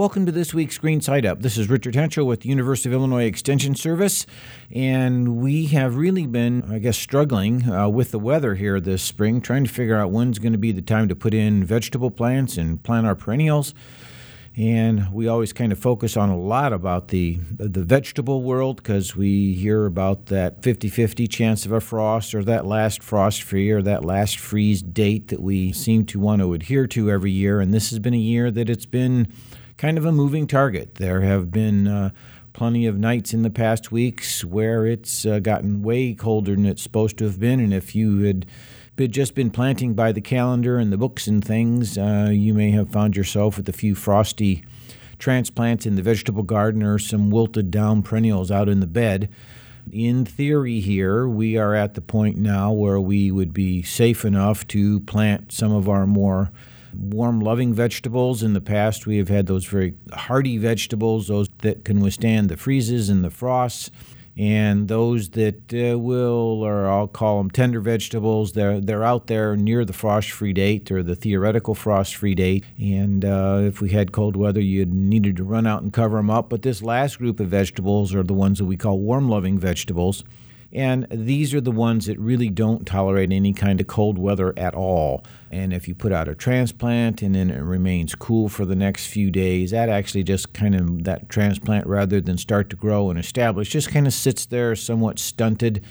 Welcome to this week's Green Side Up. This is Richard Hentschel with the University of Illinois Extension Service, and we have really been, I guess, struggling uh, with the weather here this spring, trying to figure out when's going to be the time to put in vegetable plants and plant our perennials. And we always kind of focus on a lot about the the vegetable world because we hear about that 50-50 chance of a frost or that last frost free or that last freeze date that we seem to want to adhere to every year. And this has been a year that it's been kind of a moving target. There have been uh, plenty of nights in the past weeks where it's uh, gotten way colder than it's supposed to have been. And if you had been, just been planting by the calendar and the books and things, uh, you may have found yourself with a few frosty transplants in the vegetable garden or some wilted down perennials out in the bed. In theory, here, we are at the point now where we would be safe enough to plant some of our more warm loving vegetables. In the past, we have had those very hardy vegetables, those that can withstand the freezes and the frosts. And those that uh, will, or I'll call them tender vegetables, they're, they're out there near the frost free date or the theoretical frost free date. And uh, if we had cold weather, you needed to run out and cover them up. But this last group of vegetables are the ones that we call warm loving vegetables. And these are the ones that really don't tolerate any kind of cold weather at all. And if you put out a transplant and then it remains cool for the next few days, that actually just kind of, that transplant rather than start to grow and establish, just kind of sits there somewhat stunted.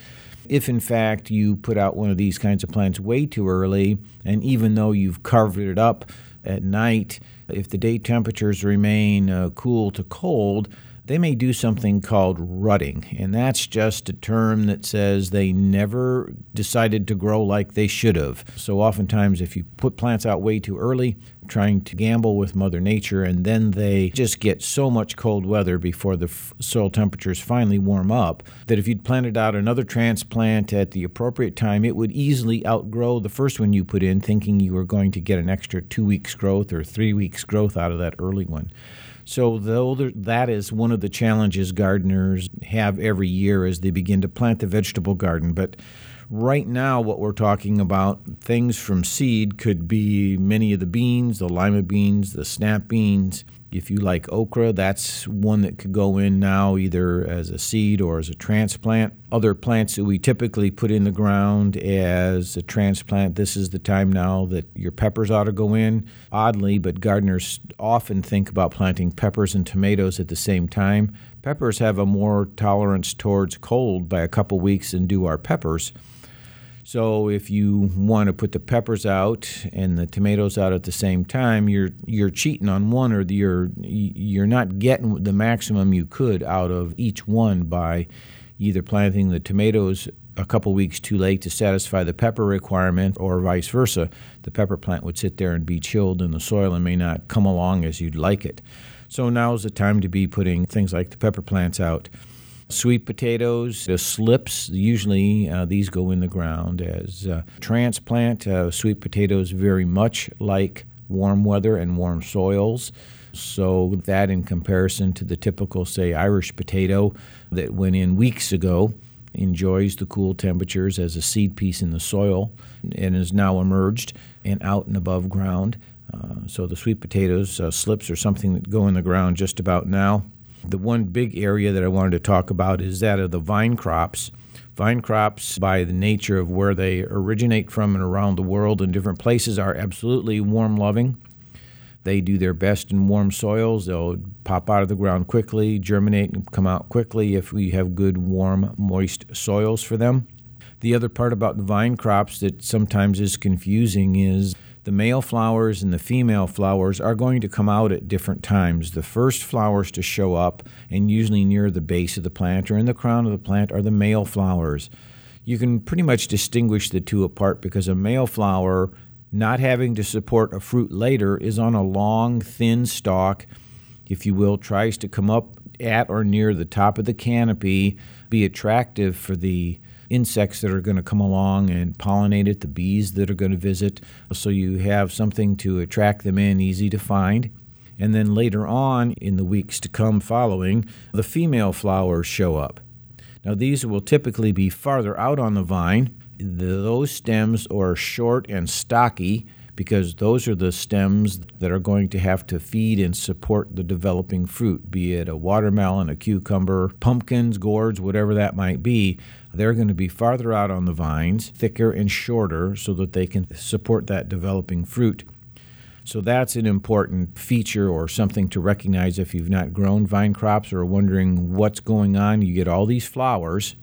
If in fact you put out one of these kinds of plants way too early, and even though you've covered it up at night, if the day temperatures remain uh, cool to cold, they may do something called rutting, and that's just a term that says they never decided to grow like they should have. So, oftentimes, if you put plants out way too early, trying to gamble with Mother Nature, and then they just get so much cold weather before the f- soil temperatures finally warm up that if you'd planted out another transplant at the appropriate time, it would easily outgrow the first one you put in, thinking you were going to get an extra two weeks growth or three weeks growth out of that early one. So though that is one of the challenges gardeners have every year as they begin to plant the vegetable garden, but right now what we're talking about things from seed could be many of the beans, the lima beans, the snap beans, if you like okra, that's one that could go in now either as a seed or as a transplant. Other plants that we typically put in the ground as a transplant, this is the time now that your peppers ought to go in. Oddly, but gardeners often think about planting peppers and tomatoes at the same time. Peppers have a more tolerance towards cold by a couple weeks than do our peppers. So if you want to put the peppers out and the tomatoes out at the same time, you're you're cheating on one or the, you're you're not getting the maximum you could out of each one by either planting the tomatoes a couple weeks too late to satisfy the pepper requirement or vice versa. The pepper plant would sit there and be chilled in the soil and may not come along as you'd like it. So now is the time to be putting things like the pepper plants out. Sweet potatoes, the slips, usually uh, these go in the ground as uh, transplant. Uh, sweet potatoes very much like warm weather and warm soils. So, that in comparison to the typical, say, Irish potato that went in weeks ago, enjoys the cool temperatures as a seed piece in the soil and is now emerged and out and above ground. Uh, so, the sweet potatoes, uh, slips, are something that go in the ground just about now. The one big area that I wanted to talk about is that of the vine crops. Vine crops, by the nature of where they originate from and around the world in different places, are absolutely warm loving. They do their best in warm soils. They'll pop out of the ground quickly, germinate, and come out quickly if we have good, warm, moist soils for them. The other part about vine crops that sometimes is confusing is the male flowers and the female flowers are going to come out at different times. The first flowers to show up, and usually near the base of the plant or in the crown of the plant, are the male flowers. You can pretty much distinguish the two apart because a male flower, not having to support a fruit later, is on a long, thin stalk, if you will, tries to come up at or near the top of the canopy, be attractive for the insects that are going to come along and pollinate it, the bees that are going to visit. So you have something to attract them in, easy to find. And then later on, in the weeks to come following, the female flowers show up. Now, these will typically be farther out on the vine. Those stems are short and stocky because those are the stems that are going to have to feed and support the developing fruit, be it a watermelon, a cucumber, pumpkins, gourds, whatever that might be. They're going to be farther out on the vines, thicker and shorter, so that they can support that developing fruit. So that's an important feature or something to recognize if you've not grown vine crops or are wondering what's going on. You get all these flowers,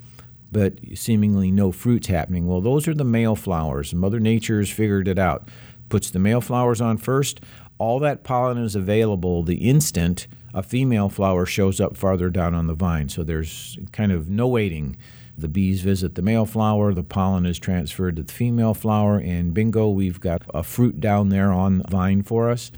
but seemingly no fruits happening. Well, those are the male flowers. Mother Nature's figured it out puts the male flowers on first. All that pollen is available the instant a female flower shows up farther down on the vine. So there's kind of no waiting. The bees visit the male flower, the pollen is transferred to the female flower, and bingo, we've got a fruit down there on the vine for us.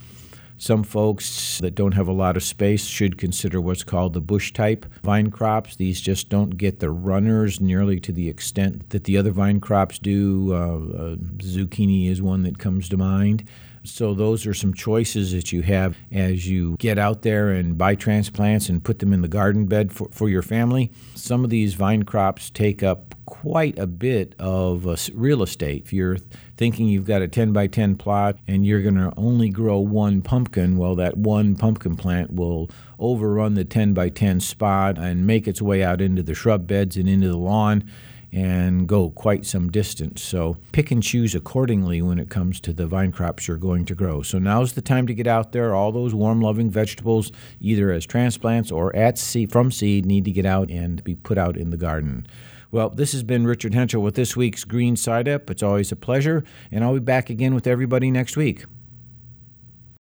Some folks that don't have a lot of space should consider what's called the bush type vine crops. These just don't get the runners nearly to the extent that the other vine crops do. Uh, uh, zucchini is one that comes to mind. So, those are some choices that you have as you get out there and buy transplants and put them in the garden bed for, for your family. Some of these vine crops take up quite a bit of uh, real estate. If you're thinking you've got a 10 by 10 plot and you're going to only grow one pumpkin, well, that one pumpkin plant will overrun the 10 by 10 spot and make its way out into the shrub beds and into the lawn and go quite some distance. So pick and choose accordingly when it comes to the vine crops you're going to grow. So now's the time to get out there. All those warm loving vegetables, either as transplants or at seed, from seed, need to get out and be put out in the garden. Well, this has been Richard Hentschel with this week's Green Side Up. It's always a pleasure, and I'll be back again with everybody next week.